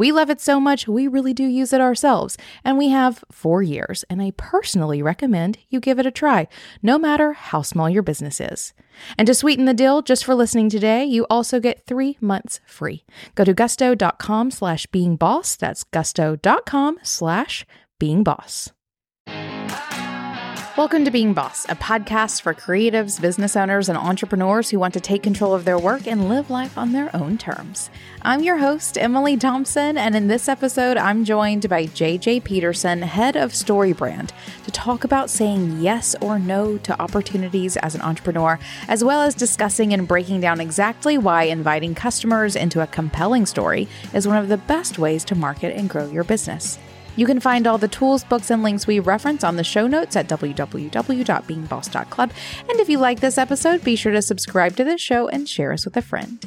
We love it so much, we really do use it ourselves, and we have four years, and I personally recommend you give it a try, no matter how small your business is. And to sweeten the deal, just for listening today, you also get three months free. Go to gusto.com slash being boss. That's gusto.com slash being boss. Welcome to Being Boss, a podcast for creatives, business owners, and entrepreneurs who want to take control of their work and live life on their own terms. I'm your host, Emily Thompson, and in this episode, I'm joined by JJ Peterson, head of StoryBrand, to talk about saying yes or no to opportunities as an entrepreneur, as well as discussing and breaking down exactly why inviting customers into a compelling story is one of the best ways to market and grow your business. You can find all the tools, books, and links we reference on the show notes at www.beingboss.club. And if you like this episode, be sure to subscribe to the show and share us with a friend.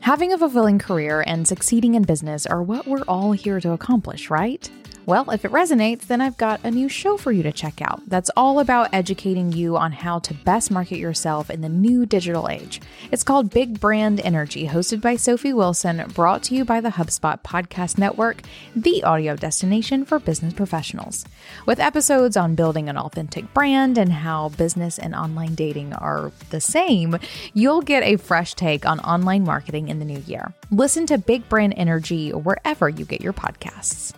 Having a fulfilling career and succeeding in business are what we're all here to accomplish, right? Well, if it resonates, then I've got a new show for you to check out that's all about educating you on how to best market yourself in the new digital age. It's called Big Brand Energy, hosted by Sophie Wilson, brought to you by the HubSpot Podcast Network, the audio destination for business professionals. With episodes on building an authentic brand and how business and online dating are the same, you'll get a fresh take on online marketing in the new year. Listen to Big Brand Energy wherever you get your podcasts.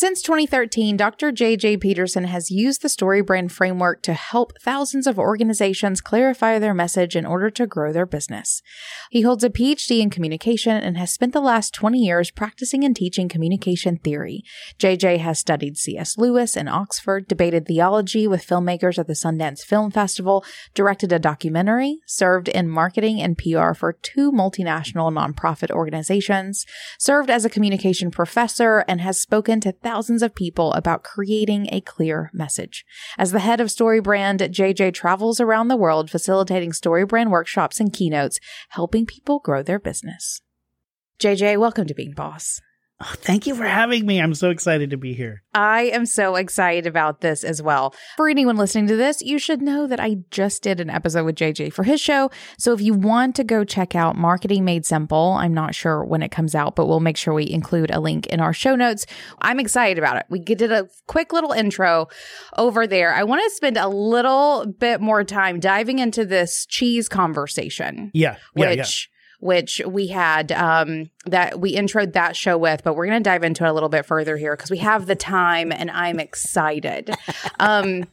Since 2013, Dr. J.J. Peterson has used the StoryBrand framework to help thousands of organizations clarify their message in order to grow their business. He holds a PhD in communication and has spent the last 20 years practicing and teaching communication theory. JJ has studied C.S. Lewis in Oxford, debated theology with filmmakers at the Sundance Film Festival, directed a documentary, served in marketing and PR for two multinational nonprofit organizations, served as a communication professor, and has spoken to thousands of people about creating a clear message. As the head of StoryBrand, JJ travels around the world facilitating StoryBrand workshops and keynotes, helping people grow their business. JJ, welcome to Being Boss. Oh, thank you for having me. I'm so excited to be here. I am so excited about this as well. For anyone listening to this, you should know that I just did an episode with JJ for his show. So if you want to go check out Marketing Made Simple, I'm not sure when it comes out, but we'll make sure we include a link in our show notes. I'm excited about it. We did a quick little intro over there. I want to spend a little bit more time diving into this cheese conversation. Yeah. yeah which yeah which we had um, that we introed that show with, but we're going to dive into it a little bit further here because we have the time and I'm excited. um,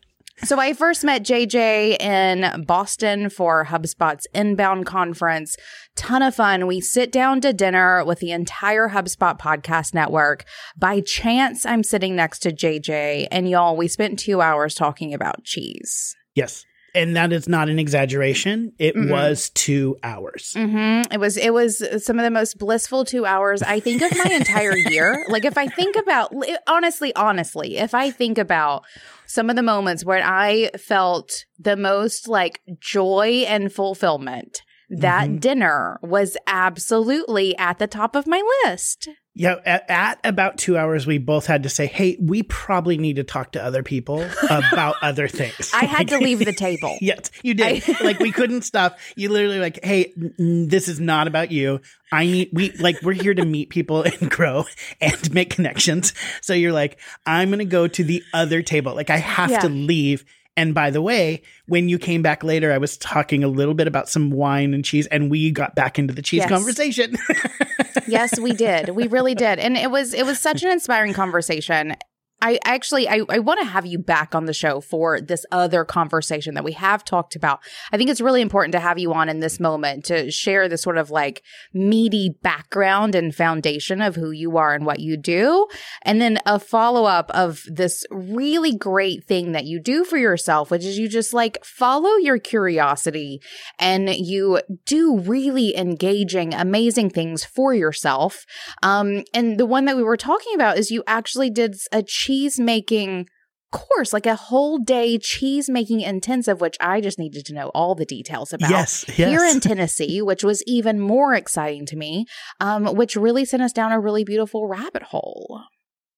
so I first met JJ in Boston for HubSpot's inbound conference. Ton of fun. We sit down to dinner with the entire HubSpot podcast network. By chance, I'm sitting next to JJ and y'all, we spent two hours talking about cheese. Yes and that is not an exaggeration. It mm-hmm. was two hours. Mm-hmm. It was. It was some of the most blissful two hours I think of my entire year. Like if I think about honestly, honestly, if I think about some of the moments where I felt the most like joy and fulfillment, that mm-hmm. dinner was absolutely at the top of my list. Yeah, at, at, about two hours, we both had to say, "Hey, we probably need to talk to other people about other things." I had to leave the table. yes, you did. I- like we couldn't stop. You literally like, "Hey, n- this is not about you. I need we like we're here to meet people and grow and make connections." So you're like, "I'm gonna go to the other table. Like I have yeah. to leave." And by the way, when you came back later, I was talking a little bit about some wine and cheese, and we got back into the cheese yes. conversation. yes, we did. We really did. And it was it was such an inspiring conversation I actually I, I want to have you back on the show for this other conversation that we have talked about. I think it's really important to have you on in this moment to share the sort of like meaty background and foundation of who you are and what you do. And then a follow up of this really great thing that you do for yourself, which is you just like follow your curiosity and you do really engaging, amazing things for yourself. Um, and the one that we were talking about is you actually did a cheese making course, like a whole day cheese making intensive, which I just needed to know all the details about. Yes, yes. Here in Tennessee, which was even more exciting to me, um, which really sent us down a really beautiful rabbit hole.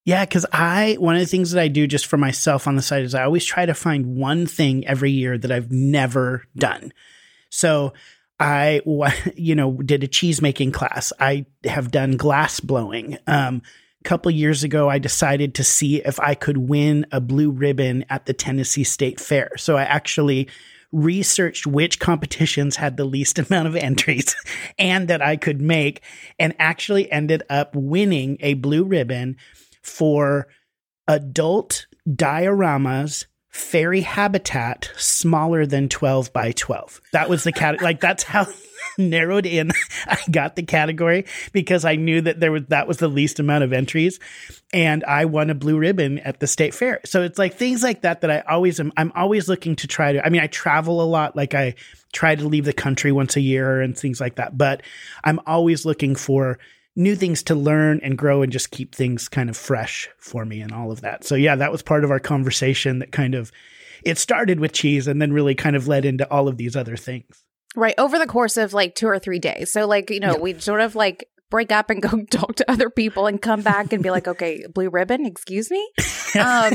Yeah, because I, one of the things that I do just for myself on the side is I always try to find one thing every year that I've never done. So I, you know, did a cheese making class. I have done glass blowing. Um, a couple years ago, I decided to see if I could win a blue ribbon at the Tennessee State Fair. So I actually researched which competitions had the least amount of entries and that I could make, and actually ended up winning a blue ribbon for adult dioramas fairy habitat smaller than 12 by 12. That was the cat like that's how narrowed in I got the category because I knew that there was that was the least amount of entries and I won a blue ribbon at the state fair. So it's like things like that that I always am I'm always looking to try to I mean I travel a lot like I try to leave the country once a year and things like that, but I'm always looking for new things to learn and grow and just keep things kind of fresh for me and all of that. So yeah, that was part of our conversation that kind of it started with cheese and then really kind of led into all of these other things. Right. Over the course of like two or three days. So like, you know, yeah. we'd sort of like break up and go talk to other people and come back and be like, okay, blue ribbon, excuse me. Um,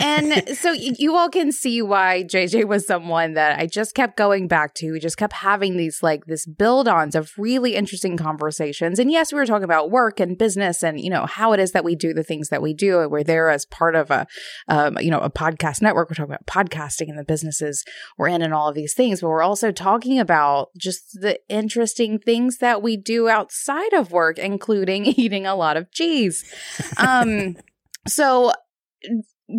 and so you all can see why JJ was someone that I just kept going back to. We just kept having these like this build ons of really interesting conversations. And yes, we were talking about work and business and, you know, how it is that we do the things that we do. And we're there as part of a, um, you know, a podcast network. We're talking about podcasting and the businesses we're in and all of these things, but we're also talking about just the interesting things that we do outside of work, including eating a lot of cheese. Um, so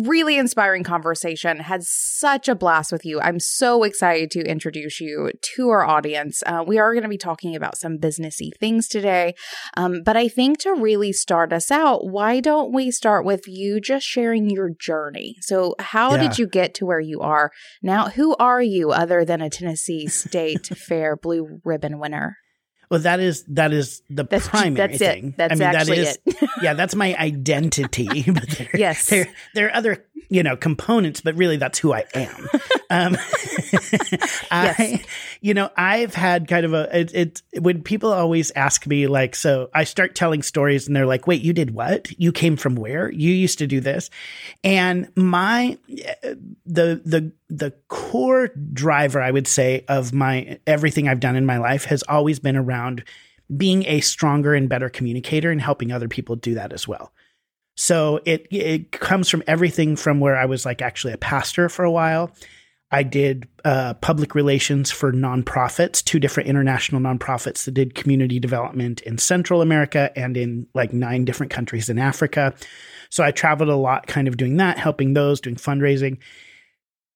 really inspiring conversation. Had such a blast with you. I'm so excited to introduce you to our audience. Uh, we are going to be talking about some businessy things today, um, but I think to really start us out, why don't we start with you just sharing your journey? So, how yeah. did you get to where you are now? Who are you other than a Tennessee State Fair blue ribbon winner? Well, that is that is the that's, primary that's thing. It. That's I mean, actually that is, it. yeah, that's my identity. but there, yes, there, there are other you know components, but really that's who I am. um, I, yes. you know, I've had kind of a it, it when people always ask me like, so I start telling stories and they're like, wait, you did what? You came from where? You used to do this, and my the the the core driver, I would say, of my everything I've done in my life has always been around being a stronger and better communicator and helping other people do that as well. So it it comes from everything from where I was like actually a pastor for a while. I did uh, public relations for nonprofits, two different international nonprofits that did community development in Central America and in like nine different countries in Africa. So I traveled a lot, kind of doing that, helping those, doing fundraising.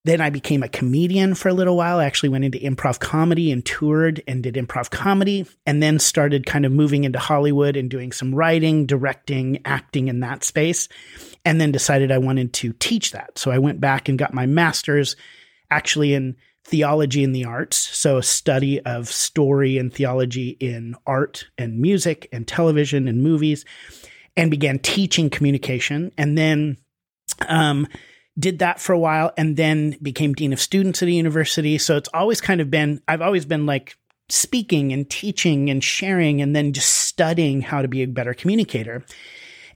Then I became a comedian for a little while. I actually went into improv comedy and toured and did improv comedy, and then started kind of moving into Hollywood and doing some writing, directing, acting in that space. And then decided I wanted to teach that. So I went back and got my master's actually in theology and the arts. So a study of story and theology in art and music and television and movies, and began teaching communication. And then, um, did that for a while and then became dean of students at a university. So it's always kind of been, I've always been like speaking and teaching and sharing and then just studying how to be a better communicator.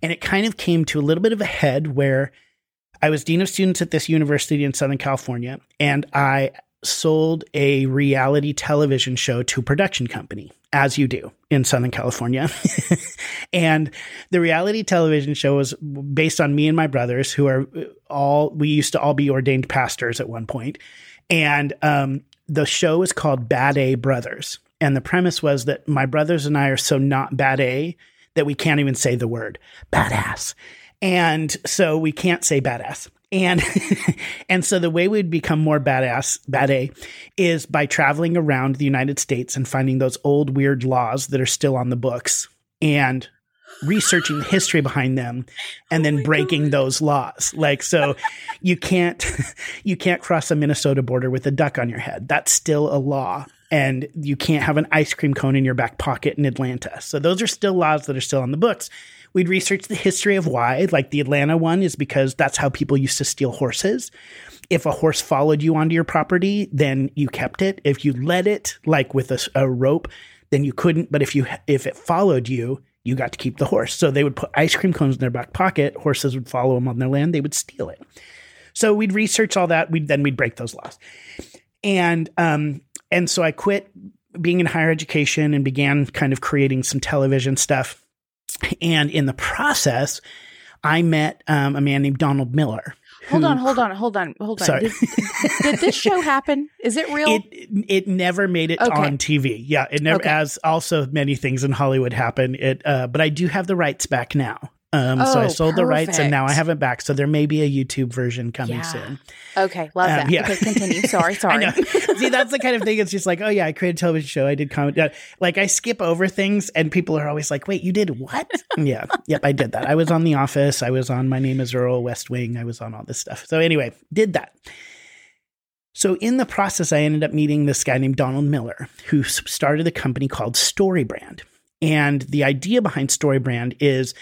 And it kind of came to a little bit of a head where I was dean of students at this university in Southern California and I sold a reality television show to a production company, as you do in Southern California. and the reality television show was based on me and my brothers, who are all, we used to all be ordained pastors at one point. And um, the show is called Bad A Brothers. And the premise was that my brothers and I are so not bad A that we can't even say the word badass. And so we can't say badass. And and so the way we'd become more badass, bad A, is by traveling around the United States and finding those old weird laws that are still on the books and researching the history behind them and then oh breaking God. those laws. Like so you can't you can't cross a Minnesota border with a duck on your head. That's still a law. And you can't have an ice cream cone in your back pocket in Atlanta. So those are still laws that are still on the books. We'd research the history of why, like the Atlanta one is because that's how people used to steal horses. If a horse followed you onto your property, then you kept it. If you led it, like with a, a rope, then you couldn't. But if you if it followed you, you got to keep the horse. So they would put ice cream cones in their back pocket. Horses would follow them on their land. They would steal it. So we'd research all that. We'd then we'd break those laws. And um and so I quit being in higher education and began kind of creating some television stuff. And in the process, I met um, a man named Donald Miller. Hold on, hold on, hold on, hold on. Sorry. Did, did, this show happen? Is it real? It it never made it okay. on TV. Yeah, it never. Okay. As also many things in Hollywood happen. It, uh, but I do have the rights back now. Um, oh, so I oh, sold perfect. the rights and now I have it back. So there may be a YouTube version coming yeah. soon. Okay, love um, that. Yeah. Okay, continue. Sorry, sorry. See, that's the kind of thing. It's just like, oh yeah, I created a television show. I did comedy. Like I skip over things, and people are always like, "Wait, you did what?" yeah, yep, I did that. I was on The Office. I was on My Name Is Earl, West Wing. I was on all this stuff. So anyway, did that. So in the process, I ended up meeting this guy named Donald Miller, who started a company called StoryBrand. And the idea behind StoryBrand is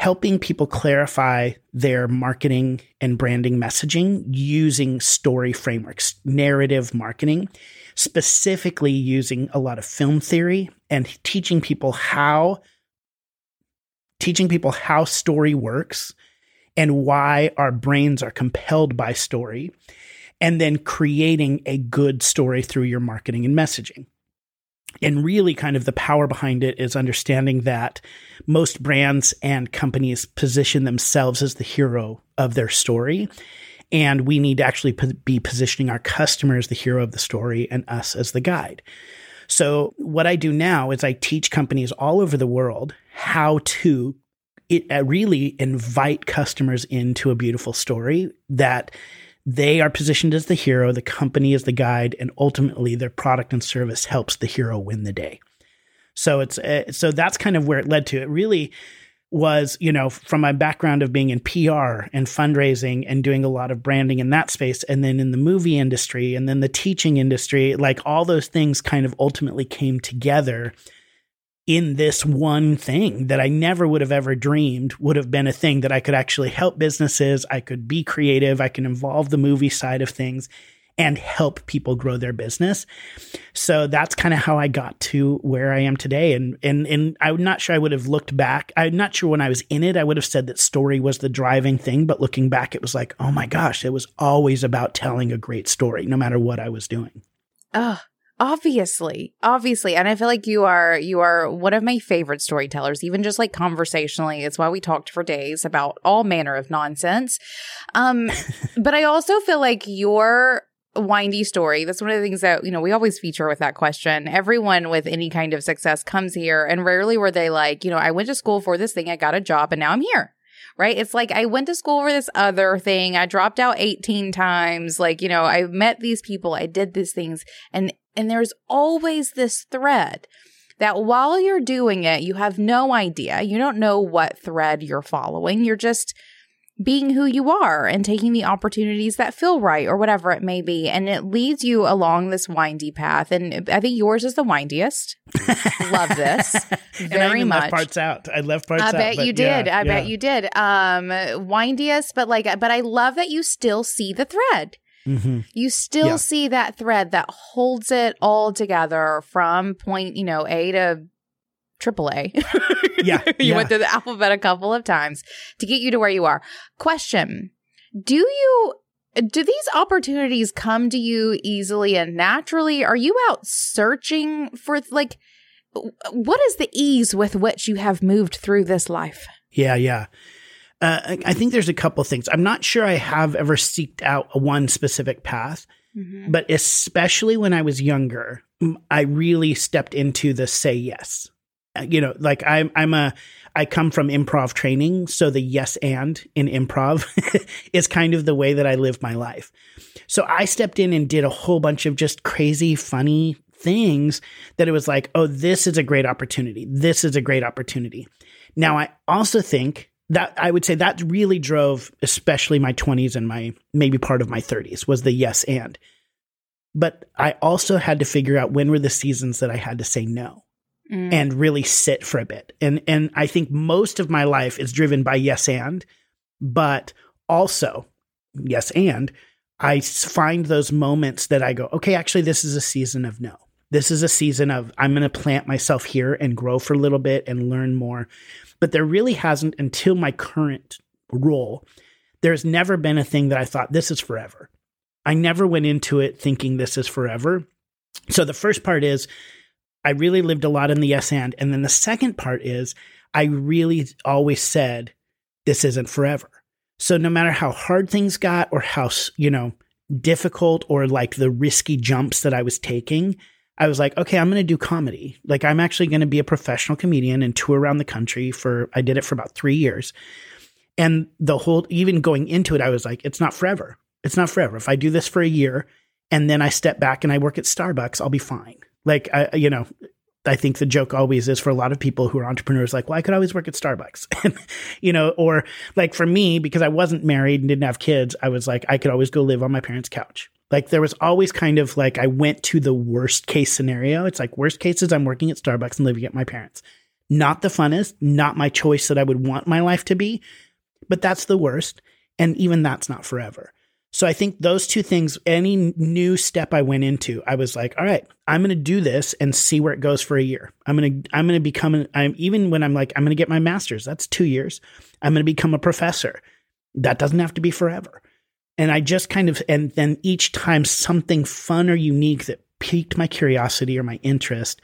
helping people clarify their marketing and branding messaging using story frameworks, narrative marketing, specifically using a lot of film theory and teaching people how teaching people how story works and why our brains are compelled by story and then creating a good story through your marketing and messaging. And really, kind of the power behind it is understanding that most brands and companies position themselves as the hero of their story. And we need to actually be positioning our customers the hero of the story and us as the guide. So, what I do now is I teach companies all over the world how to it, uh, really invite customers into a beautiful story that they are positioned as the hero, the company is the guide, and ultimately their product and service helps the hero win the day. So it's uh, so that's kind of where it led to. It really was, you know, from my background of being in PR and fundraising and doing a lot of branding in that space, and then in the movie industry and then the teaching industry, like all those things kind of ultimately came together in this one thing that I never would have ever dreamed would have been a thing that I could actually help businesses. I could be creative. I can involve the movie side of things and help people grow their business. So that's kind of how I got to where I am today. And, and, and I'm not sure I would have looked back. I'm not sure when I was in it, I would have said that story was the driving thing. But looking back, it was like, oh my gosh, it was always about telling a great story, no matter what I was doing. Oh, obviously obviously and i feel like you are you are one of my favorite storytellers even just like conversationally. It's why we talked for days about all manner of nonsense. Um but i also feel like your windy story that's one of the things that you know we always feature with that question. Everyone with any kind of success comes here and rarely were they like you know i went to school for this thing i got a job and now i'm here right? It's like I went to school for this other thing. I dropped out 18 times. Like, you know, I met these people. I did these things. And and there's always this thread that while you're doing it, you have no idea. You don't know what thread you're following. You're just being who you are and taking the opportunities that feel right or whatever it may be. And it leads you along this windy path. And I think yours is the windiest. Love this very much. Left parts out. I left parts out. I out. Bet you did. Yeah, I yeah. bet you did. Um, windiest, but like, but I love that you still see the thread. Mm-hmm. You still yeah. see that thread that holds it all together from point, you know, A to triple A. yeah. you yeah. went through the alphabet a couple of times to get you to where you are. Question Do you. Do these opportunities come to you easily and naturally? Are you out searching for, like, what is the ease with which you have moved through this life? Yeah, yeah. Uh, I think there's a couple things. I'm not sure I have ever seeked out a one specific path, mm-hmm. but especially when I was younger, I really stepped into the say yes. Uh, You know, like I'm I'm a I come from improv training, so the yes and in improv is kind of the way that I live my life. So I stepped in and did a whole bunch of just crazy, funny things that it was like, oh, this is a great opportunity. This is a great opportunity. Now, I also think that I would say that really drove, especially my 20s and my maybe part of my 30s, was the yes and. But I also had to figure out when were the seasons that I had to say no Mm. and really sit for a bit. And and I think most of my life is driven by yes and, but also yes and I find those moments that I go, okay, actually this is a season of no. This is a season of I'm going to plant myself here and grow for a little bit and learn more. But there really hasn't until my current role. There's never been a thing that I thought this is forever. I never went into it thinking this is forever. So the first part is I really lived a lot in the yes and. And then the second part is I really always said, this isn't forever. So no matter how hard things got or how, you know, difficult or like the risky jumps that I was taking, I was like, okay, I'm going to do comedy. Like I'm actually going to be a professional comedian and tour around the country for, I did it for about three years. And the whole, even going into it, I was like, it's not forever. It's not forever. If I do this for a year and then I step back and I work at Starbucks, I'll be fine. Like, I, you know, I think the joke always is for a lot of people who are entrepreneurs, like, well, I could always work at Starbucks, you know, or like for me, because I wasn't married and didn't have kids, I was like, I could always go live on my parents' couch. Like there was always kind of like, I went to the worst case scenario. It's like, worst case is I'm working at Starbucks and living at my parents. Not the funnest, not my choice that I would want my life to be, but that's the worst. And even that's not forever. So I think those two things, any new step I went into, I was like, all right, I'm going to do this and see where it goes for a year. I'm going to, I'm going to become an, I'm even when I'm like, I'm going to get my master's, that's two years. I'm going to become a professor. That doesn't have to be forever. And I just kind of, and then each time something fun or unique that piqued my curiosity or my interest,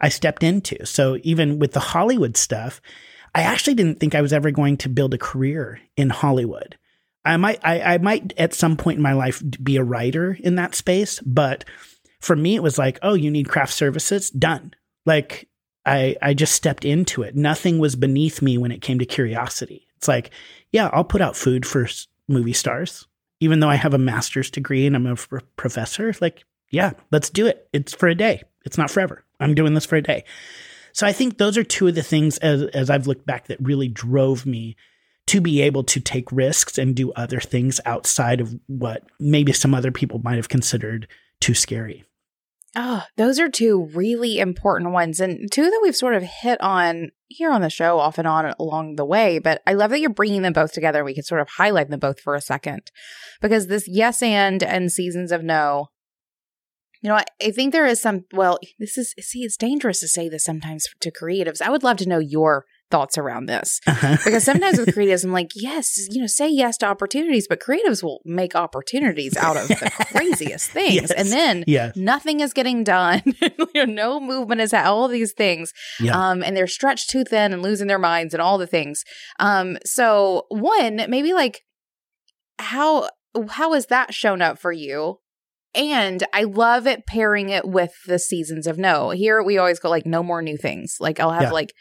I stepped into. So even with the Hollywood stuff, I actually didn't think I was ever going to build a career in Hollywood. I might, I, I might at some point in my life be a writer in that space, but for me, it was like, oh, you need craft services, done. Like I, I just stepped into it. Nothing was beneath me when it came to curiosity. It's like, yeah, I'll put out food for movie stars, even though I have a master's degree and I'm a professor. Like, yeah, let's do it. It's for a day. It's not forever. I'm doing this for a day. So I think those are two of the things as as I've looked back that really drove me to be able to take risks and do other things outside of what maybe some other people might have considered too scary. Oh, those are two really important ones, and two that we've sort of hit on here on the show off and on along the way. But I love that you're bringing them both together. We could sort of highlight them both for a second because this yes and and seasons of no. You know, I, I think there is some. Well, this is see, it's dangerous to say this sometimes to creatives. I would love to know your thoughts around this because sometimes with creatives, I'm like, yes, you know, say yes to opportunities, but creatives will make opportunities out of the craziest things, Yes. and then yeah, nothing is getting done. No movement is at all these things. yeah, Um, and they're stretched too thin and losing their minds and all the things. Um, so one, maybe like how how has that shown up for you? And I love it pairing it with the seasons of no. Here we always go like no more new things. Like I'll have Yeah. like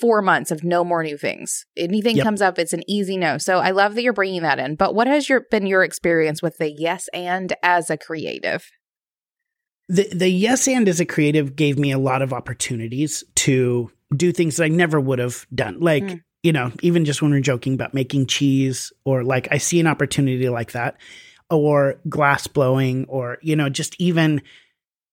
four months of no more new things. Anything Yep. comes up, it's an easy no. So I love that you're bringing that in. But what has your been your experience with the yes and as a creative? the the yes and as a creative gave me a lot of opportunities to do things that I never would have done. Like, Mm. you know, even just when we're joking about making cheese or like I see an opportunity like that or glass blowing or, you know, just even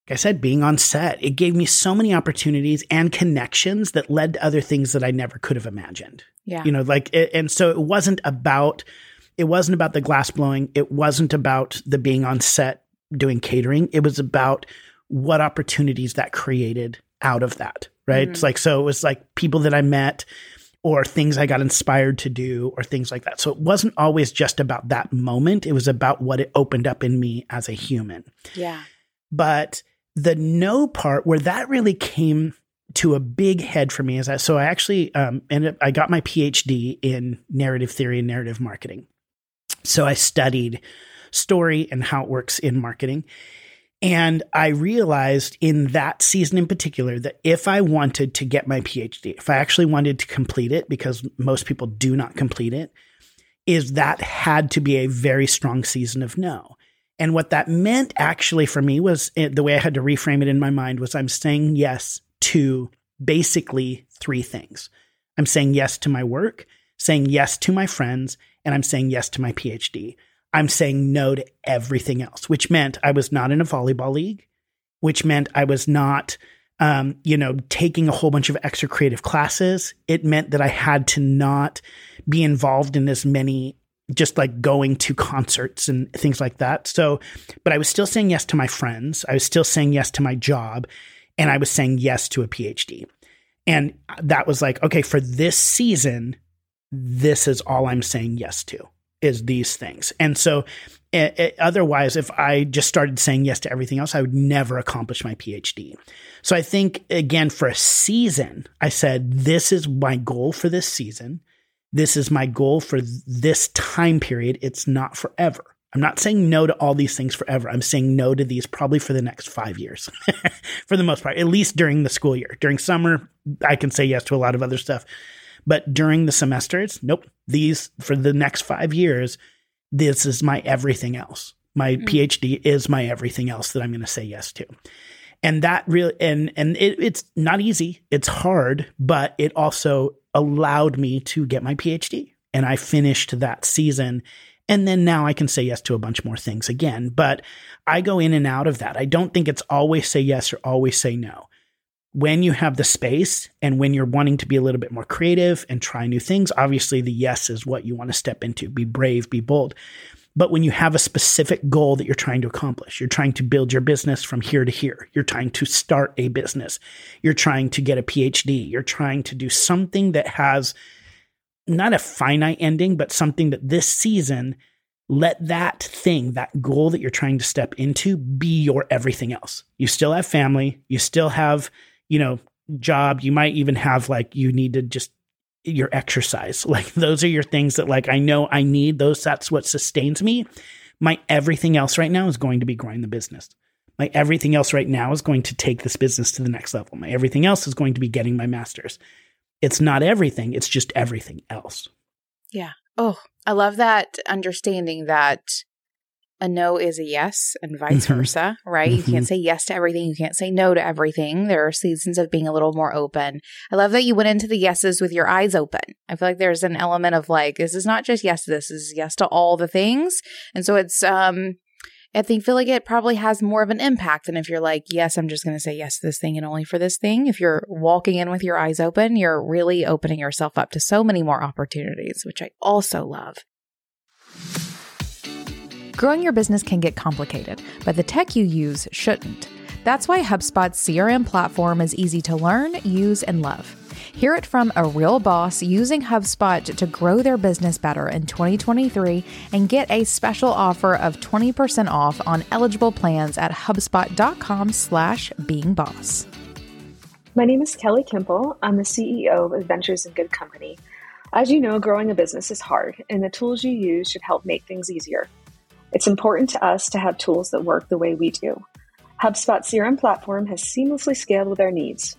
like I said, being on set, it gave me so many opportunities and connections that led to other things that I never could have imagined. Yeah. you know like it, and so it wasn't about it wasn't about the glass blowing. It wasn't about the being on set doing catering. It was about what opportunities that created out of that right? Mhm. it's like so it was like people that i met or things i got inspired to do or things like that so it wasn't always just about that moment it was about what it opened up in me as a human yeah. but the no part where that really came to a big head for me is that so I actually um, ended up, I got my PhD in narrative theory and narrative marketing. So I studied story and how it works in marketing. And I realized in that season in particular that if I wanted to get my PhD, if I actually wanted to complete it, because most people do not complete it, is that had to be a very strong season of no. And what that meant actually for me was it, the way I had to reframe it in my mind was I'm saying yes to basically three things. I'm saying yes to my work, saying yes to my friends, and I'm saying yes to my PhD. I'm saying no to everything else, which meant I was not in a volleyball league, which meant I was not, um, you know, taking a whole bunch of extra creative classes. It meant that I had to not be involved in as many just like going to concerts and things like that. So, but I was still saying yes to my friends. I was still saying yes to my job and I was saying yes to a PhD. And that was like, okay, for this season, this is all I'm saying yes to is these things. And so it, it, otherwise, if I just started saying yes to everything else, I would never accomplish my PhD. So I think, again, for a season, I said, this is my goal for this season. This is my goal for this time period. It's not forever. I'm not saying no to all these things forever. I'm saying no to these probably for the next five years, for the most part, at least during the school year. During summer, I can say yes to a lot of other stuff. But during the semesters, nope. These for the next five years, this is my everything else. My mm. PhD is my everything else that I'm going to say yes to. And that really, and, and it, it's not easy. It's hard, but it also allowed me to get my PhD. And I finished that season. And then now I can say yes to a bunch more things again. But I go in and out of that. I don't think it's always say yes or always say no when you have the space and when you're wanting to be a little bit more creative and try new things, obviously the yes is what you want to step into. Be brave, be bold. But when you have a specific goal that you're trying to accomplish, you're trying to build your business from here to here, you're trying to start a business, you're trying to get a PhD, you're trying to do something that has not a finite ending, but something that this season, let that thing, that goal that you're trying to step into be your everything else. You still have family, you still have you know, job, you might even have like you need to just your exercise. Like those are your things that like I know I need those that's what sustains me. My everything else right now is going to be growing the business. My everything else right now is going to take this business to the next level. My everything else is going to be getting my masters. It's not everything, it's just everything else. Yeah. Oh, I love that understanding that a no is a yes and vice mm-hmm. versa, right? You can't mm-hmm. say yes to everything. You can't say no to everything. There are seasons of being a little more open. I love that you went into the yeses with your eyes open. I feel like there's an element of like, this is not just yes to this, this is yes to all the things. And so it's, um, I think feel like it probably has more of an impact than if you're like, yes, I'm just going to say yes to this thing and only for this thing. If you're walking in with your eyes open, you're really opening yourself up to so many more opportunities, which I also love. Growing your business can get complicated, but the tech you use shouldn't. That's why HubSpot's CRM platform is easy to learn, use, and love. Hear it from a real boss using HubSpot to grow their business better in 2023 and get a special offer of 20% off on eligible plans at hubspot.com slash beingboss. My name is Kelly Kimple. I'm the CEO of Adventures in Good Company. As you know, growing a business is hard, and the tools you use should help make things easier. It's important to us to have tools that work the way we do. HubSpot CRM platform has seamlessly scaled with our needs.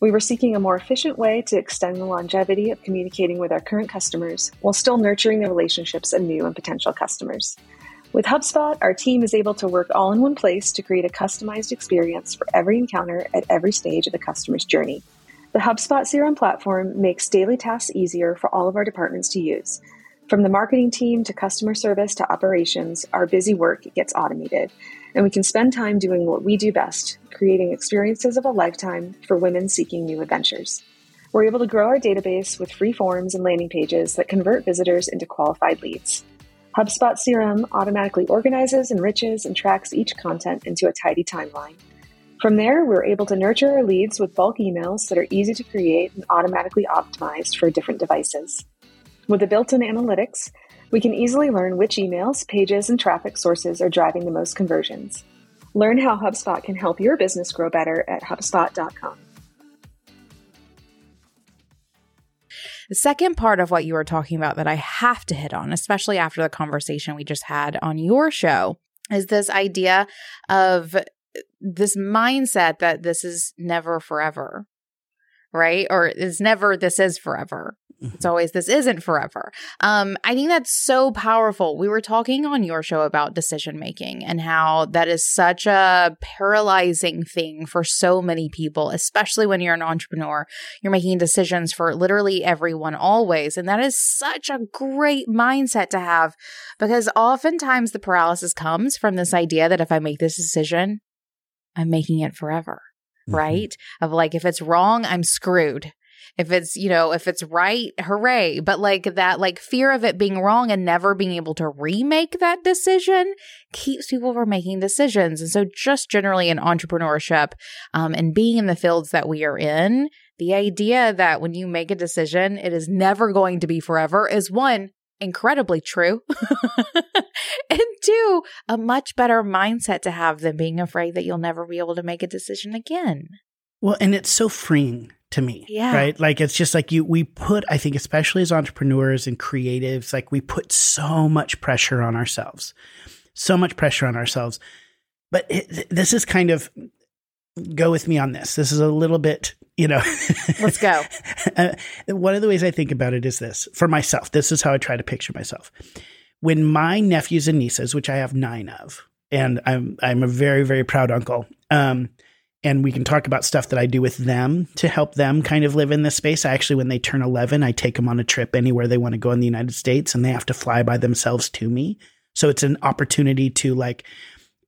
We were seeking a more efficient way to extend the longevity of communicating with our current customers while still nurturing the relationships of new and potential customers. With HubSpot, our team is able to work all in one place to create a customized experience for every encounter at every stage of the customer's journey. The HubSpot CRM platform makes daily tasks easier for all of our departments to use from the marketing team to customer service to operations, our busy work gets automated, and we can spend time doing what we do best creating experiences of a lifetime for women seeking new adventures. We're able to grow our database with free forms and landing pages that convert visitors into qualified leads. HubSpot CRM automatically organizes, enriches, and tracks each content into a tidy timeline. From there, we're able to nurture our leads with bulk emails that are easy to create and automatically optimized for different devices. With the built in analytics, we can easily learn which emails, pages, and traffic sources are driving the most conversions. Learn how HubSpot can help your business grow better at HubSpot.com. The second part of what you were talking about that I have to hit on, especially after the conversation we just had on your show, is this idea of this mindset that this is never forever, right? Or it's never this is forever. It's Mm-hmm. always this isn't forever. Um, I think that's so powerful. We were talking on your show about decision making and how that is such a paralyzing thing for so many people, especially when you're an entrepreneur. You're making decisions for literally everyone always. And that is such a great mindset to have because oftentimes the paralysis comes from this idea that if I make this decision, I'm making it forever, Mhm. right? Of like, if it's wrong, I'm screwed. If it's, you know, if it's right, hooray. But like that, like fear of it being wrong and never being able to remake that decision keeps people from making decisions. And so, just generally in entrepreneurship um, and being in the fields that we are in, the idea that when you make a decision, it is never going to be forever is one, incredibly true. and two, a much better mindset to have than being afraid that you'll never be able to make a decision again. Well, and it's so freeing to me. Yeah. Right. Like it's just like you, we put, I think, especially as entrepreneurs and creatives, like we put so much pressure on ourselves, so much pressure on ourselves. But it, this is kind of, go with me on this. This is a little bit, you know. Let's go. uh, one of the ways I think about it is this for myself. This is how I try to picture myself. When my nephews and nieces, which I have nine of, and I'm I'm a very very proud uncle. Um, and we can talk about stuff that I do with them to help them kind of live in this space. I actually, when they turn 11, I take them on a trip anywhere they want to go in the United States, and they have to fly by themselves to me. So it's an opportunity to like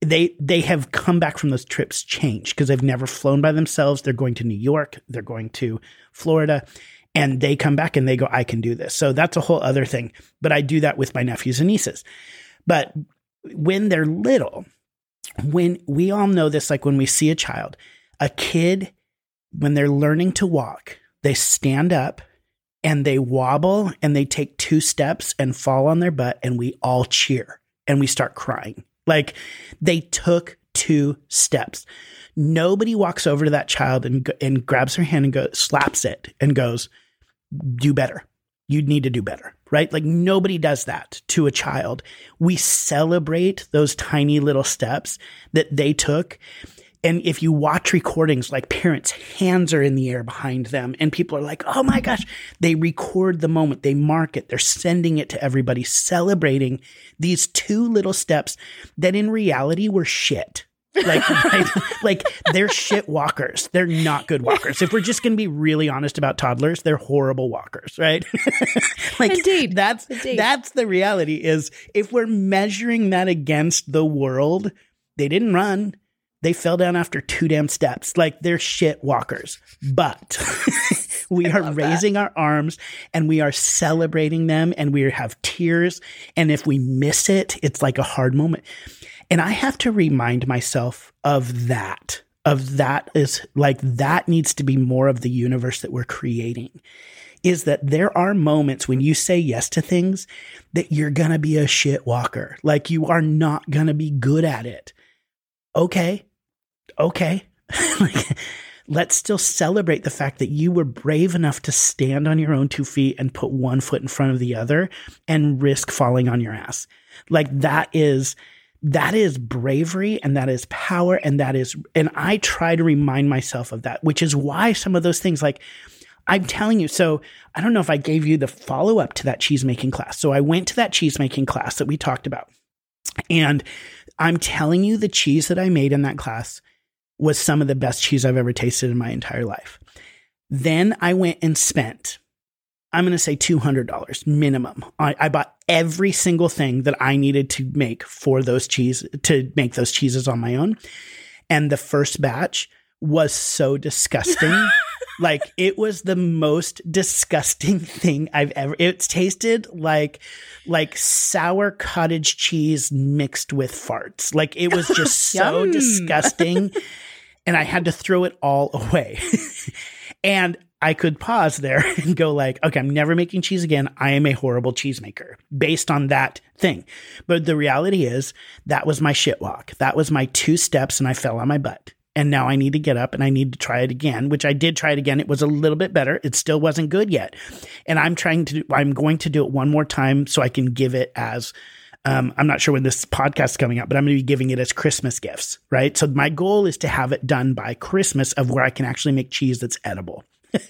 they they have come back from those trips changed because they've never flown by themselves. They're going to New York, they're going to Florida, and they come back and they go, I can do this. So that's a whole other thing. But I do that with my nephews and nieces. But when they're little, when we all know this, like when we see a child, a kid, when they're learning to walk, they stand up and they wobble and they take two steps and fall on their butt, and we all cheer and we start crying. Like they took two steps. Nobody walks over to that child and and grabs her hand and goes slaps it and goes, "Do better. You need to do better." Right? Like nobody does that to a child. We celebrate those tiny little steps that they took. And if you watch recordings, like parents' hands are in the air behind them, and people are like, oh my gosh, they record the moment, they mark it, they're sending it to everybody, celebrating these two little steps that in reality were shit. Like, right? like they're shit walkers. They're not good walkers. If we're just going to be really honest about toddlers, they're horrible walkers, right? like Indeed. that's Indeed. that's the reality is if we're measuring that against the world, they didn't run. They fell down after two damn steps. Like they're shit walkers. But we are raising our arms and we are celebrating them and we have tears. And if we miss it, it's like a hard moment. And I have to remind myself of that. Of that is like that needs to be more of the universe that we're creating. Is that there are moments when you say yes to things that you're gonna be a shit walker. Like you are not gonna be good at it. Okay. Okay. like, let's still celebrate the fact that you were brave enough to stand on your own two feet and put one foot in front of the other and risk falling on your ass. Like that is that is bravery and that is power and that is and I try to remind myself of that, which is why some of those things like I'm telling you, so I don't know if I gave you the follow up to that cheese making class. So I went to that cheese making class that we talked about. And I'm telling you, the cheese that I made in that class was some of the best cheese I've ever tasted in my entire life. Then I went and spent, I'm going to say $200 minimum. I, I bought every single thing that I needed to make for those cheese, to make those cheeses on my own. And the first batch was so disgusting. like it was the most disgusting thing I've ever. It's tasted like like sour cottage cheese mixed with farts. Like it was just so disgusting, and I had to throw it all away. and I could pause there and go like, okay, I'm never making cheese again. I am a horrible cheesemaker based on that thing. But the reality is that was my shit walk. That was my two steps and I fell on my butt. And now I need to get up and I need to try it again, which I did try it again. It was a little bit better. It still wasn't good yet. And I'm trying to, I'm going to do it one more time so I can give it as Um, I'm not sure when this podcast is coming out, but I'm going to be giving it as Christmas gifts, right? So my goal is to have it done by Christmas of where I can actually make cheese that's edible.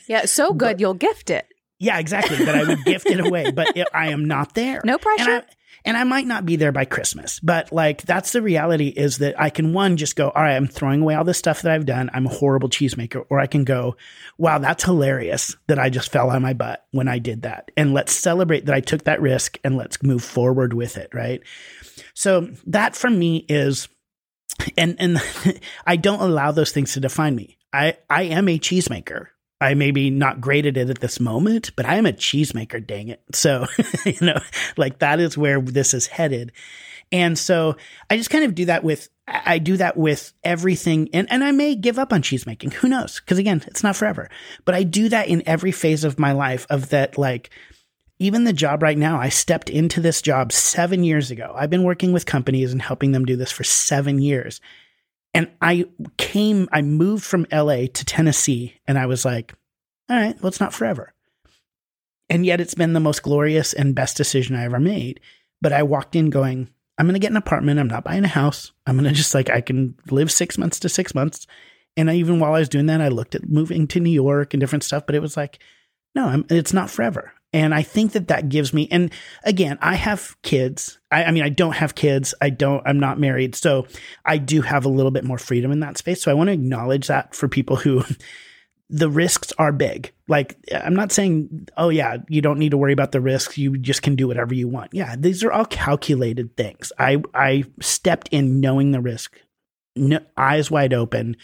Yeah, so good you'll gift it. Yeah, exactly. But I would gift it away, but it, I am not there. No pressure. And I, and I might not be there by Christmas, but like that's the reality is that I can one just go, all right, I'm throwing away all this stuff that I've done. I'm a horrible cheesemaker. Or I can go, wow, that's hilarious that I just fell on my butt when I did that. And let's celebrate that I took that risk and let's move forward with it. Right. So that for me is, and, and I don't allow those things to define me. I, I am a cheesemaker. I maybe not great at it at this moment, but I am a cheesemaker, dang it. So, you know, like that is where this is headed. And so I just kind of do that with, I do that with everything. And, and I may give up on cheesemaking. Who knows? Cause again, it's not forever, but I do that in every phase of my life of that, like, even the job right now, I stepped into this job seven years ago. I've been working with companies and helping them do this for seven years. And I came, I moved from LA to Tennessee and I was like, all right, well, it's not forever. And yet it's been the most glorious and best decision I ever made. But I walked in going, I'm going to get an apartment. I'm not buying a house. I'm going to just like, I can live six months to six months. And I, even while I was doing that, I looked at moving to New York and different stuff, but it was like, no, I'm, it's not forever. And I think that that gives me, and again, I have kids. I, I, mean, I don't have kids. I don't, I'm not married. So I do have a little bit more freedom in that space. So I want to acknowledge that for people who the risks are big. Like, I'm not saying, oh, yeah, you don't need to worry about the risks. You just can do whatever you want. Yeah, these are all calculated things. I, I stepped in knowing the risk, no, eyes wide open,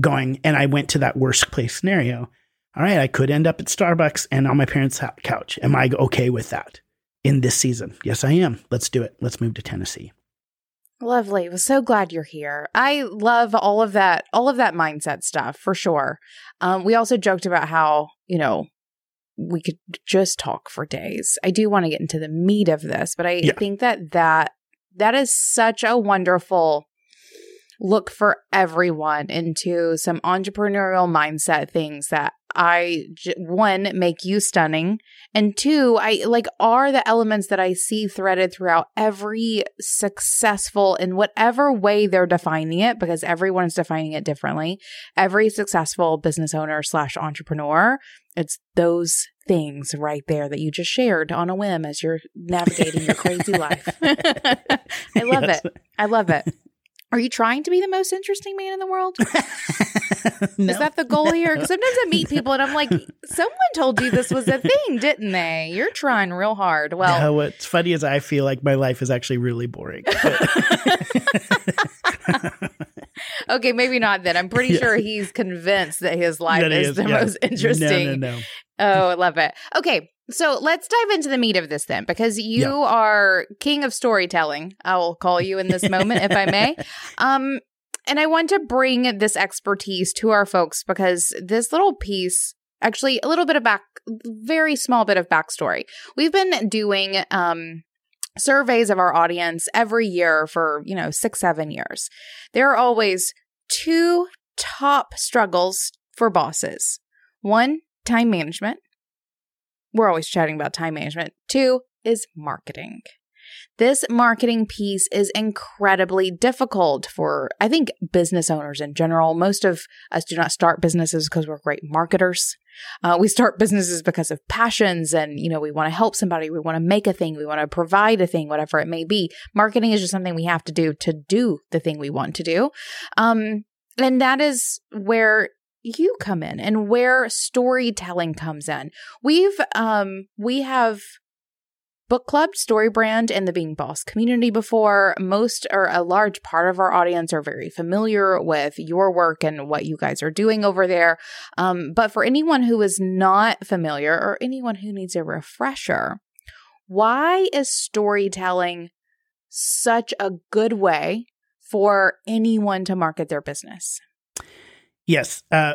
going, and I went to that worst place scenario all right, I could end up at Starbucks and on my parents' couch. Am I okay with that in this season? Yes, I am. Let's do it. Let's move to Tennessee. Lovely. Was so glad you're here. I love all of that, all of that mindset stuff for sure. Um, we also joked about how, you know, we could just talk for days. I do want to get into the meat of this, but I yeah. think that that that is such a wonderful look for everyone into some entrepreneurial mindset things that I one make you stunning and two I like are the elements that I see threaded throughout every successful in whatever way they're defining it because everyone's defining it differently every successful business owner slash entrepreneur it's those things right there that you just shared on a whim as you're navigating your crazy life. I love yes. it. I love it are you trying to be the most interesting man in the world? no. Is that the goal here? Because sometimes I meet people and I'm like, someone told you this was a thing, didn't they? You're trying real hard. Well, no, what's funny is I feel like my life is actually really boring. okay, maybe not then. I'm pretty yeah. sure he's convinced that his life is, is, the yeah. most interesting. No, no, no. Oh, I love it. Okay, so let's dive into the meat of this then, because you yeah. are king of storytelling. I will call you in this moment, if I may. Um, and I want to bring this expertise to our folks because this little piece, actually, a little bit of back, very small bit of backstory. We've been doing um, surveys of our audience every year for, you know, six, seven years. There are always two top struggles for bosses one, time management we're always chatting about time management. Two is marketing. This marketing piece is incredibly difficult for, I think, business owners in general. Most of us do not start businesses because we're great marketers. Uh, we start businesses because of passions and, you know, we want to help somebody. We want to make a thing. We want to provide a thing, whatever it may be. Marketing is just something we have to do to do the thing we want to do. Um, and that is where you come in and where storytelling comes in. We've um we have book club StoryBrand and the Being Boss community before. Most or a large part of our audience are very familiar with your work and what you guys are doing over there. Um, but for anyone who is not familiar or anyone who needs a refresher why is storytelling such a good way for anyone to market their business Yes. Uh,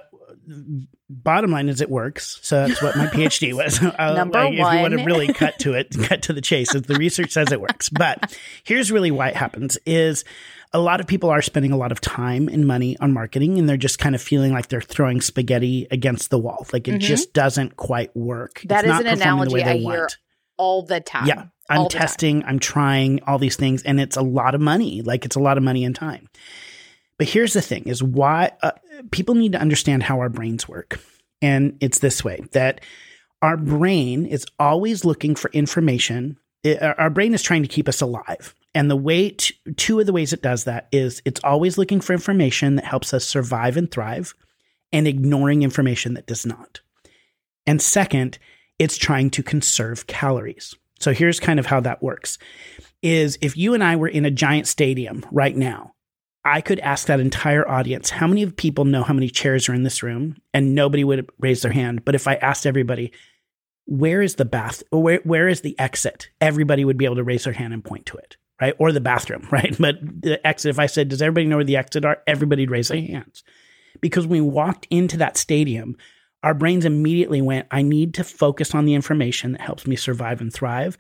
bottom line is it works. So that's what my PhD was. Uh, Number like, one. If you want to really cut to it, cut to the chase, the research says it works. But here's really why it happens is a lot of people are spending a lot of time and money on marketing and they're just kind of feeling like they're throwing spaghetti against the wall. Like it mm-hmm. just doesn't quite work. That it's is an analogy I hear all the time. Yeah. I'm the time. testing, I'm trying all these things, and it's a lot of money. Like it's a lot of money and time. But here's the thing: is why uh, people need to understand how our brains work, and it's this way that our brain is always looking for information. It- our brain is trying to keep us alive. And the way, two of the ways it does that is it's always looking for information that helps us survive and thrive and ignoring information that does not. And second, it's trying to conserve calories. So here's kind of how that works is if you and I were in a giant stadium right now, I could ask that entire audience, how many of people know how many chairs are in this room? And nobody would raise their hand. But if I asked everybody, where is the bath where, where is the exit? Everybody would be able to raise their hand and point to it, right? Or the bathroom, right? But the exit, if I said, does everybody know where the exit are? Everybody'd raise their hands. Because when we walked into that stadium, our brains immediately went, I need to focus on the information that helps me survive and thrive.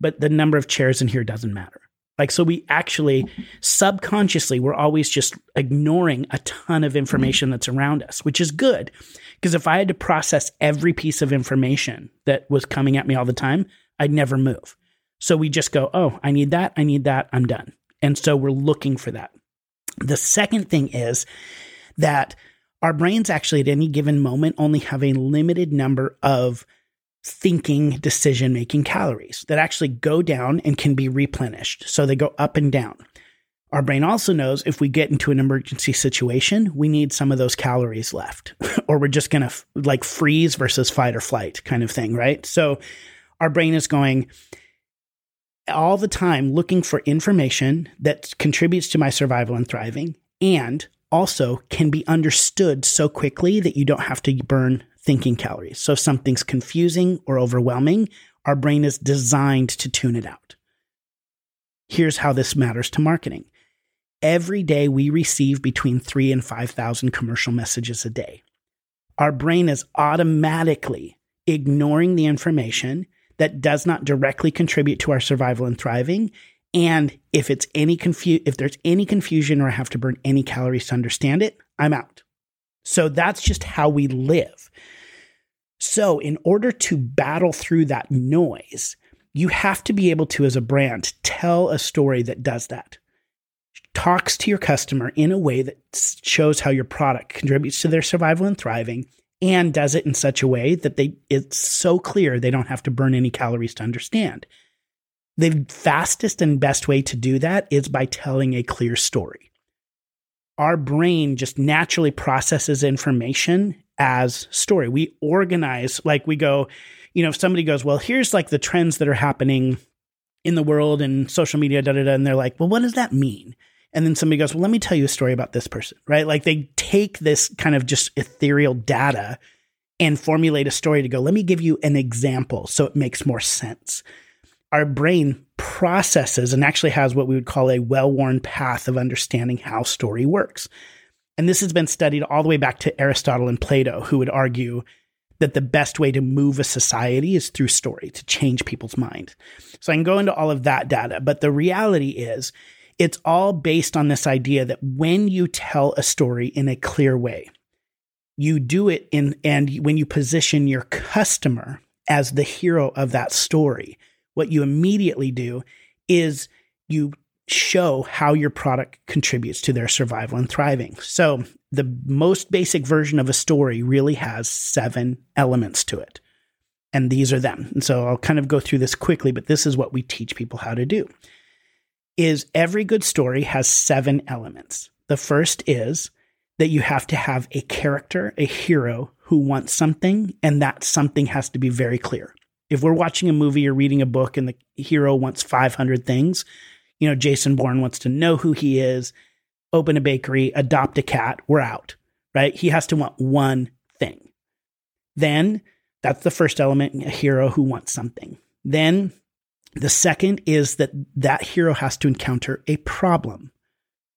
But the number of chairs in here doesn't matter. Like, so we actually subconsciously, we're always just ignoring a ton of information that's around us, which is good. Because if I had to process every piece of information that was coming at me all the time, I'd never move. So we just go, oh, I need that. I need that. I'm done. And so we're looking for that. The second thing is that our brains actually at any given moment only have a limited number of thinking decision making calories that actually go down and can be replenished. So they go up and down. Our brain also knows if we get into an emergency situation, we need some of those calories left, or we're just going to f- like freeze versus fight or flight kind of thing, right? So our brain is going all the time looking for information that contributes to my survival and thriving and also can be understood so quickly that you don't have to burn thinking calories. So if something's confusing or overwhelming, our brain is designed to tune it out. Here's how this matters to marketing. Every day we receive between 3 and 5,000 commercial messages a day. Our brain is automatically ignoring the information that does not directly contribute to our survival and thriving and if it's any confu- if there's any confusion or I have to burn any calories to understand it, I'm out. So that's just how we live. So in order to battle through that noise, you have to be able to, as a brand, tell a story that does that. Talks to your customer in a way that shows how your product contributes to their survival and thriving and does it in such a way that they it's so clear they don't have to burn any calories to understand. The fastest and best way to do that is by telling a clear story. Our brain just naturally processes information as story. We organize, like we go, you know, if somebody goes, well, here's like the trends that are happening in the world and social media, da da da, and they're like, well, what does that mean? And then somebody goes, well, let me tell you a story about this person, right? Like they take this kind of just ethereal data and formulate a story to go, let me give you an example so it makes more sense our brain processes and actually has what we would call a well worn path of understanding how story works. And this has been studied all the way back to Aristotle and Plato, who would argue that the best way to move a society is through story to change people's mind. So I can go into all of that data, but the reality is it's all based on this idea that when you tell a story in a clear way, you do it in, and when you position your customer as the hero of that story, what you immediately do is you show how your product contributes to their survival and thriving. So, the most basic version of a story really has seven elements to it. And these are them. And so I'll kind of go through this quickly, but this is what we teach people how to do. Is every good story has seven elements. The first is that you have to have a character, a hero who wants something, and that something has to be very clear if we're watching a movie or reading a book and the hero wants 500 things, you know, Jason Bourne wants to know who he is, open a bakery, adopt a cat, we're out, right? He has to want one thing. Then that's the first element, a hero who wants something. Then the second is that that hero has to encounter a problem.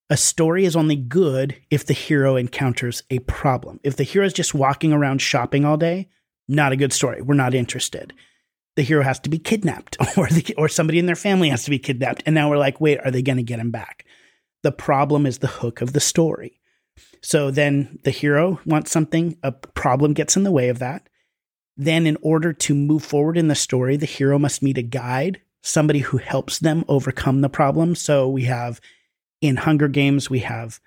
A story is only good if the hero encounters a problem. If the hero is just walking around shopping all day, not a good story. We're not interested the hero has to be kidnapped or the, or somebody in their family has to be kidnapped and now we're like wait are they going to get him back the problem is the hook of the story so then the hero wants something a problem gets in the way of that then in order to move forward in the story the hero must meet a guide somebody who helps them overcome the problem. So we have in Hunger Games, we have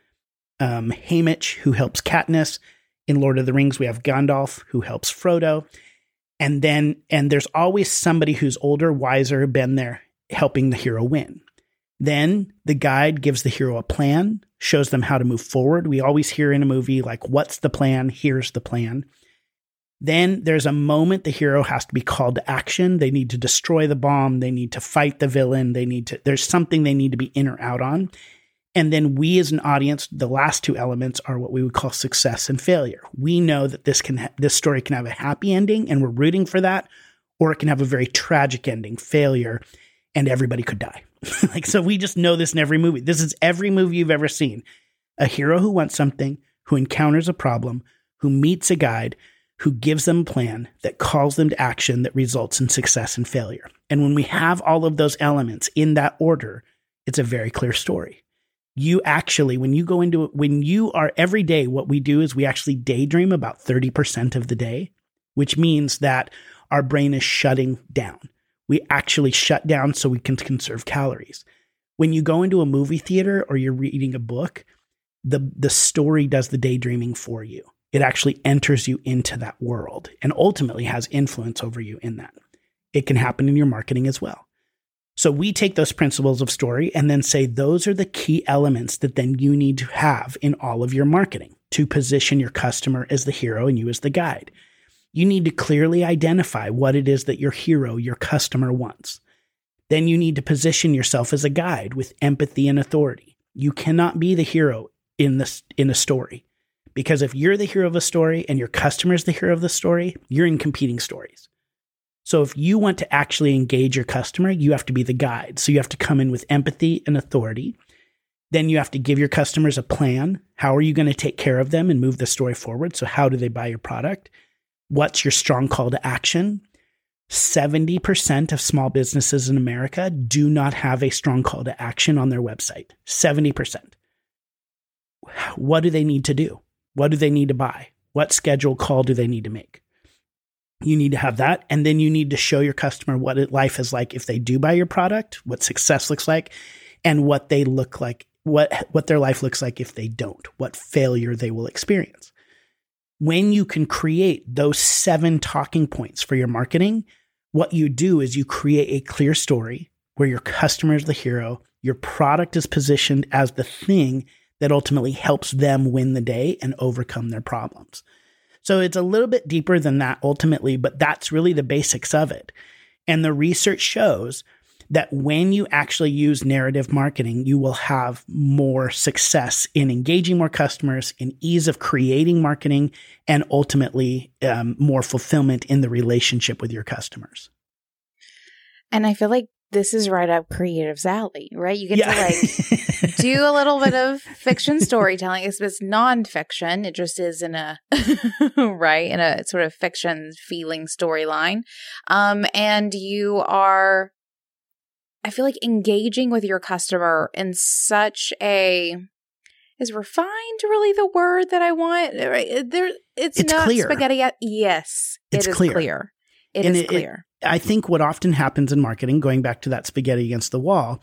um, Haymitch who helps Katniss. In Lord of the Rings, we have Gandalf who helps Frodo. And then, and there's always somebody who's older, wiser, been there helping the hero win. Then the guide gives the hero a plan, shows them how to move forward. We always hear in a movie, like, what's the plan? Here's the plan. Then there's a moment the hero has to be called to action. They need to destroy the bomb. They need to fight the villain. They need to, there's something they need to be in or out on. And then we as an audience, the last two elements are what we would call success and failure. We know that this can, ha- this story can have a happy ending and we're rooting for that, or it can have a very tragic ending, failure, and everybody could die. like, so we just know this in every movie. This is every movie you've ever seen. A hero who wants something, who encounters a problem, who meets a guide, who gives them a plan that calls them to action that results in success and failure. And when we have all of those elements in that order, it's a very clear story you actually when you go into it when you are every day what we do is we actually daydream about 30% of the day which means that our brain is shutting down. We actually shut down so we can conserve calories. When you go into a movie theater or you're reading a book the the story does the daydreaming for you. It actually enters you into that world and ultimately has influence over you in that. It can happen in your marketing as well so we take those principles of story and then say those are the key elements that then you need to have in all of your marketing to position your customer as the hero and you as the guide. You need to clearly identify what it is that your hero, your customer wants. Then you need to position yourself as a guide with empathy and authority. You cannot be the hero in this in a story. Because if you're the hero of a story and your customer is the hero of the story, you're in competing stories. So if you want to actually engage your customer, you have to be the guide. So you have to come in with empathy and authority. Then you have to give your customers a plan. How are you going to take care of them and move the story forward? So how do they buy your product? What's your strong call to action? 70% of small businesses in America do not have a strong call to action on their website. 70%. What do they need to do? What do they need to buy? What schedule call do they need to make? You need to have that. And then you need to show your customer what life is like if they do buy your product, what success looks like, and what they look like, what, what their life looks like if they don't, what failure they will experience. When you can create those seven talking points for your marketing, what you do is you create a clear story where your customer is the hero, your product is positioned as the thing that ultimately helps them win the day and overcome their problems. So it's a little bit deeper than that ultimately, but that's really the basics of it. And the research shows that when you actually use narrative marketing, you will have more success in engaging more customers, in ease of creating marketing, and ultimately um, more fulfillment in the relationship with your customers. And I feel like this is right up creative's alley, right? You get yeah. to like do a little bit of fiction storytelling. It's, it's nonfiction. It just is in a right in a sort of fiction feeling storyline. Um, and you are, I feel like engaging with your customer in such a is refined really the word that I want? There, it's, it's not clear. spaghetti. Yes, it's it is clear. clear. It and is it, clear. I think what often happens in marketing, going back to that spaghetti against the wall,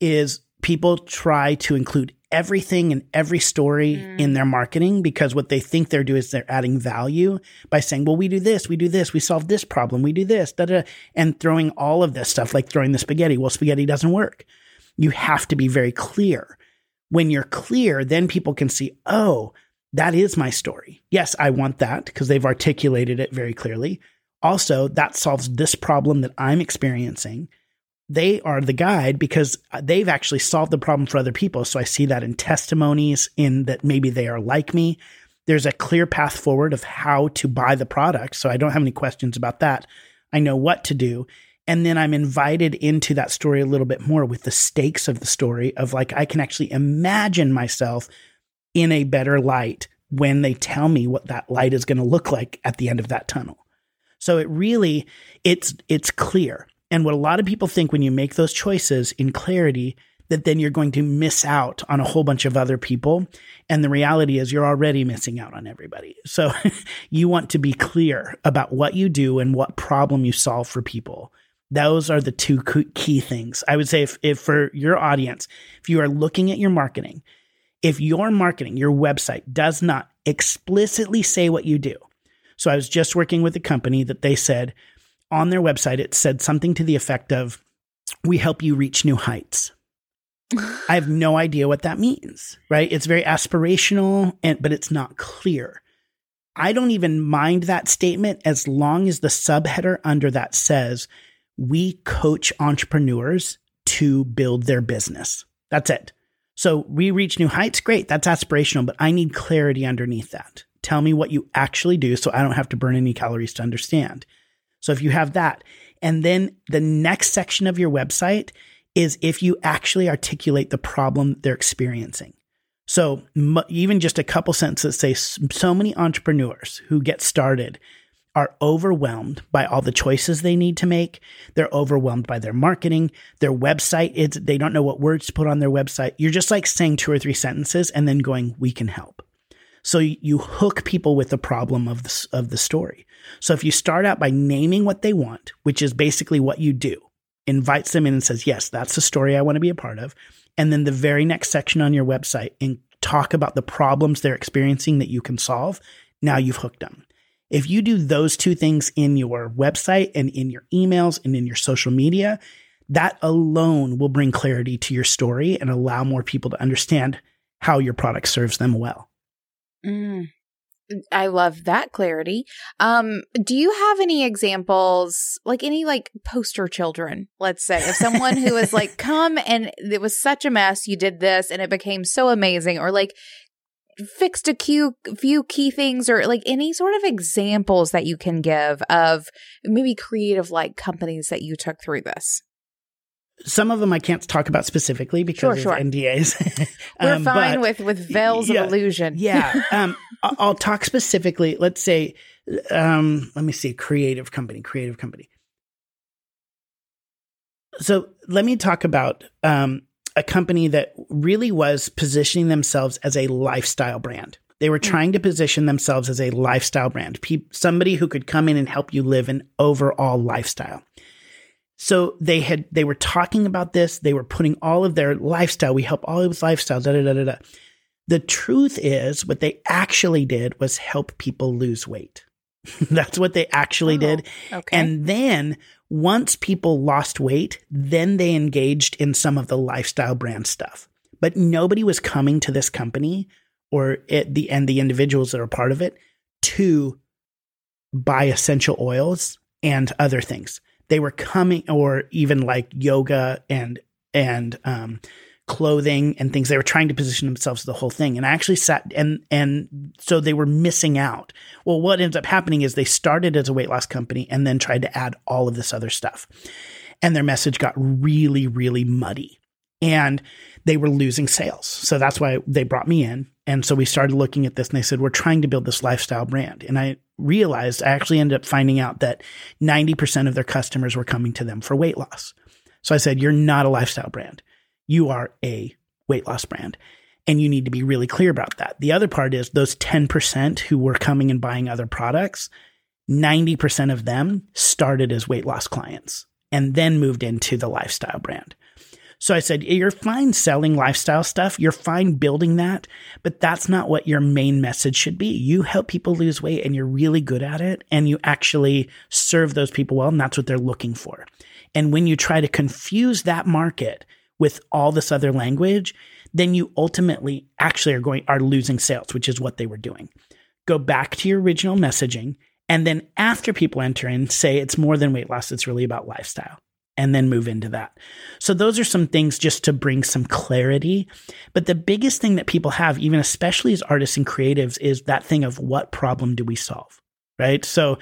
is people try to include everything and every story mm. in their marketing because what they think they're doing is they're adding value by saying, well, we do this, we do this, we solve this problem, we do this, da, da, and throwing all of this stuff, like throwing the spaghetti. Well, spaghetti doesn't work. You have to be very clear. When you're clear, then people can see, oh, that is my story. Yes, I want that because they've articulated it very clearly. Also, that solves this problem that I'm experiencing. They are the guide because they've actually solved the problem for other people. So I see that in testimonies, in that maybe they are like me. There's a clear path forward of how to buy the product. So I don't have any questions about that. I know what to do. And then I'm invited into that story a little bit more with the stakes of the story of like, I can actually imagine myself in a better light when they tell me what that light is going to look like at the end of that tunnel. So it really it's it's clear. And what a lot of people think when you make those choices in clarity that then you're going to miss out on a whole bunch of other people. And the reality is you're already missing out on everybody. So you want to be clear about what you do and what problem you solve for people. Those are the two key things. I would say if, if for your audience, if you are looking at your marketing, if your marketing, your website does not explicitly say what you do. So I was just working with a company that they said on their website, it said something to the effect of, we help you reach new heights. I have no idea what that means, right? It's very aspirational, and, but it's not clear. I don't even mind that statement as long as the subheader under that says, we coach entrepreneurs to build their business. That's it. So we reach new heights. Great. That's aspirational, but I need clarity underneath that. Tell me what you actually do so I don't have to burn any calories to understand. So if you have that, and then the next section of your website is if you actually articulate the problem they're experiencing. So m- even just a couple sentences say so many entrepreneurs who get started are overwhelmed by all the choices they need to make. They're overwhelmed by their marketing, their website. It's, they don't know what words to put on their website. You're just like saying two or three sentences and then going, we can help. So you hook people with the problem of the, of the story. So if you start out by naming what they want, which is basically what you do, invites them in and says, yes, that's the story I want to be a part of. And then the very next section on your website and talk about the problems they're experiencing that you can solve. Now you've hooked them. If you do those two things in your website and in your emails and in your social media, that alone will bring clarity to your story and allow more people to understand how your product serves them well. Mm, I love that clarity. Um, do you have any examples, like any like poster children, let's say, if someone who was like, come and it was such a mess, you did this and it became so amazing, or like fixed a few, few key things, or like any sort of examples that you can give of maybe creative like companies that you took through this? Some of them I can't talk about specifically because sure, of sure. NDAs. We're um, fine with with veils yeah, of illusion. yeah, um, I'll talk specifically. Let's say, um, let me see, creative company, creative company. So let me talk about um, a company that really was positioning themselves as a lifestyle brand. They were hmm. trying to position themselves as a lifestyle brand, Pe- somebody who could come in and help you live an overall lifestyle. So they had they were talking about this. They were putting all of their lifestyle. We help all of lifestyle. Da da da da da. The truth is, what they actually did was help people lose weight. That's what they actually oh, did. Okay. And then once people lost weight, then they engaged in some of the lifestyle brand stuff. But nobody was coming to this company or it, the and the individuals that are part of it to buy essential oils and other things they were coming or even like yoga and and um, clothing and things they were trying to position themselves to the whole thing. And i actually sat and and so they were missing out. Well what ends up happening is they started as a weight loss company and then tried to add all of this other stuff. And their message got really really muddy. And they were losing sales. So that's why they brought me in. And so we started looking at this and they said we're trying to build this lifestyle brand. And i realized I actually ended up finding out that 90% of their customers were coming to them for weight loss. So I said, You're not a lifestyle brand. You are a weight loss brand. And you need to be really clear about that. The other part is those 10% who were coming and buying other products, 90% of them started as weight loss clients and then moved into the lifestyle brand. So I said, You're fine selling lifestyle stuff. You're fine building that, but that's not what your main message should be. You help people lose weight and you're really good at it and you actually serve those people well. And that's what they're looking for. And when you try to confuse that market with all this other language, then you ultimately actually are going, are losing sales, which is what they were doing. Go back to your original messaging. And then after people enter in, say it's more than weight loss, it's really about lifestyle and then move into that. So those are some things just to bring some clarity. But the biggest thing that people have, even especially as artists and creatives, is that thing of what problem do we solve? Right. So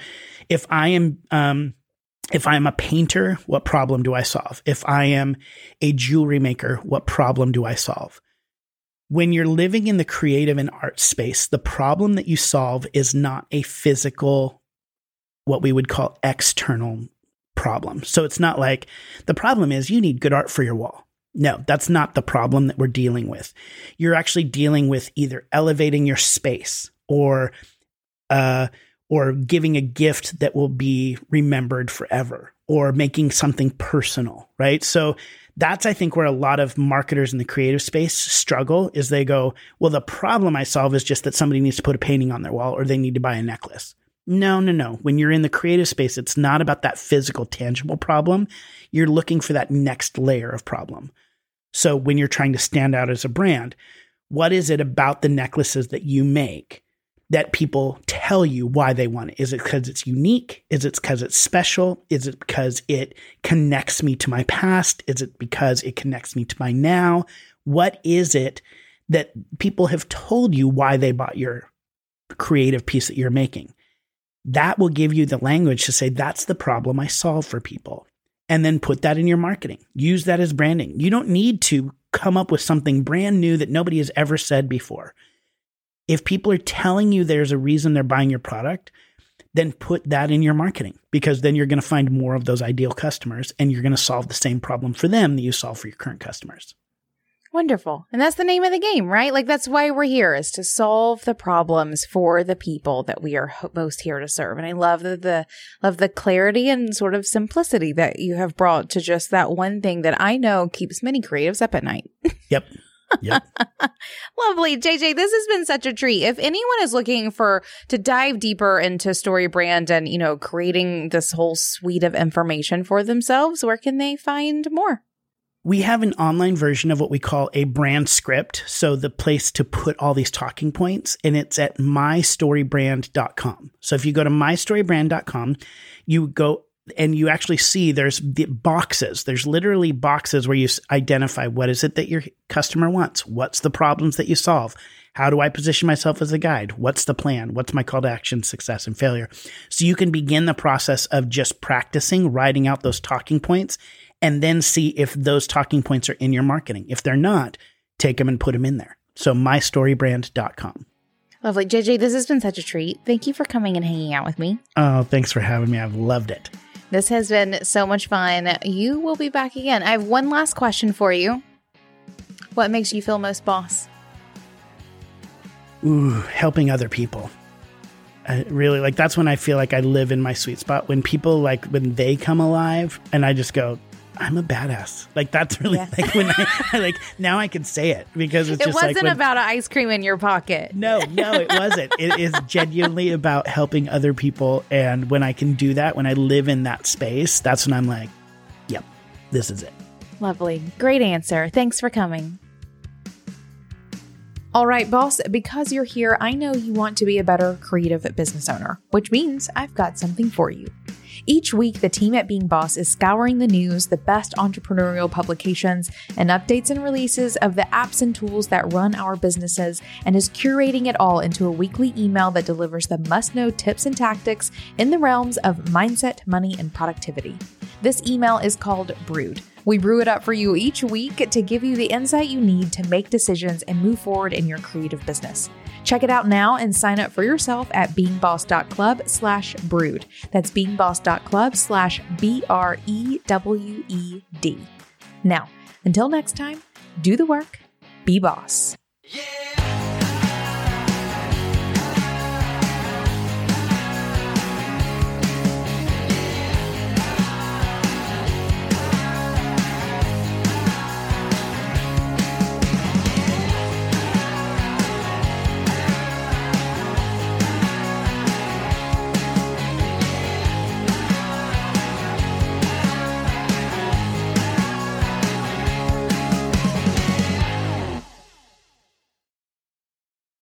if I am, um, if I am a painter, what problem do I solve? If I am a jewelry maker, what problem do I solve? When you're living in the creative and art space, the problem that you solve is not a physical, what we would call external problem. So it's not like the problem is you need good art for your wall. No, that's not the problem that we're dealing with. You're actually dealing with either elevating your space or uh or giving a gift that will be remembered forever or making something personal, right? So that's I think where a lot of marketers in the creative space struggle is they go, well, the problem I solve is just that somebody needs to put a painting on their wall or they need to buy a necklace. No, no, no. When you're in the creative space, it's not about that physical, tangible problem. You're looking for that next layer of problem. So when you're trying to stand out as a brand, what is it about the necklaces that you make that people tell you why they want it? Is it because it's unique? Is it because it's special? Is it because it connects me to my past? Is it because it connects me to my now? What is it that people have told you why they bought your creative piece that you're making? That will give you the language to say, that's the problem I solve for people. And then put that in your marketing. Use that as branding. You don't need to come up with something brand new that nobody has ever said before. If people are telling you there's a reason they're buying your product, then put that in your marketing because then you're going to find more of those ideal customers and you're going to solve the same problem for them that you solve for your current customers. Wonderful. And that's the name of the game, right? Like that's why we're here is to solve the problems for the people that we are most here to serve. And I love the, the love the clarity and sort of simplicity that you have brought to just that one thing that I know keeps many creatives up at night. Yep. Yep. Lovely. JJ, this has been such a treat. If anyone is looking for to dive deeper into StoryBrand and, you know, creating this whole suite of information for themselves, where can they find more? We have an online version of what we call a brand script. So the place to put all these talking points and it's at mystorybrand.com. So if you go to mystorybrand.com, you go and you actually see there's the boxes. There's literally boxes where you identify what is it that your customer wants? What's the problems that you solve? How do I position myself as a guide? What's the plan? What's my call to action, success and failure? So you can begin the process of just practicing writing out those talking points and then see if those talking points are in your marketing. If they're not, take them and put them in there. So mystorybrand.com. Lovely. JJ, this has been such a treat. Thank you for coming and hanging out with me. Oh, thanks for having me. I've loved it. This has been so much fun. You will be back again. I have one last question for you. What makes you feel most boss? Ooh, helping other people. I really like that's when I feel like I live in my sweet spot when people like when they come alive and I just go, I'm a badass. Like that's really yeah. like when I like now I can say it because it's it just wasn't like when, about ice cream in your pocket. No, no, it wasn't. it is genuinely about helping other people, and when I can do that, when I live in that space, that's when I'm like, yep, this is it. Lovely, great answer. Thanks for coming. All right, boss, because you're here, I know you want to be a better creative business owner, which means I've got something for you. Each week, the team at Being Boss is scouring the news, the best entrepreneurial publications, and updates and releases of the apps and tools that run our businesses, and is curating it all into a weekly email that delivers the must know tips and tactics in the realms of mindset, money, and productivity. This email is called Brewed. We brew it up for you each week to give you the insight you need to make decisions and move forward in your creative business. Check it out now and sign up for yourself at beingboss.club slash brewed. That's beingboss.club slash B R E W E D. Now, until next time, do the work, be boss. Yeah.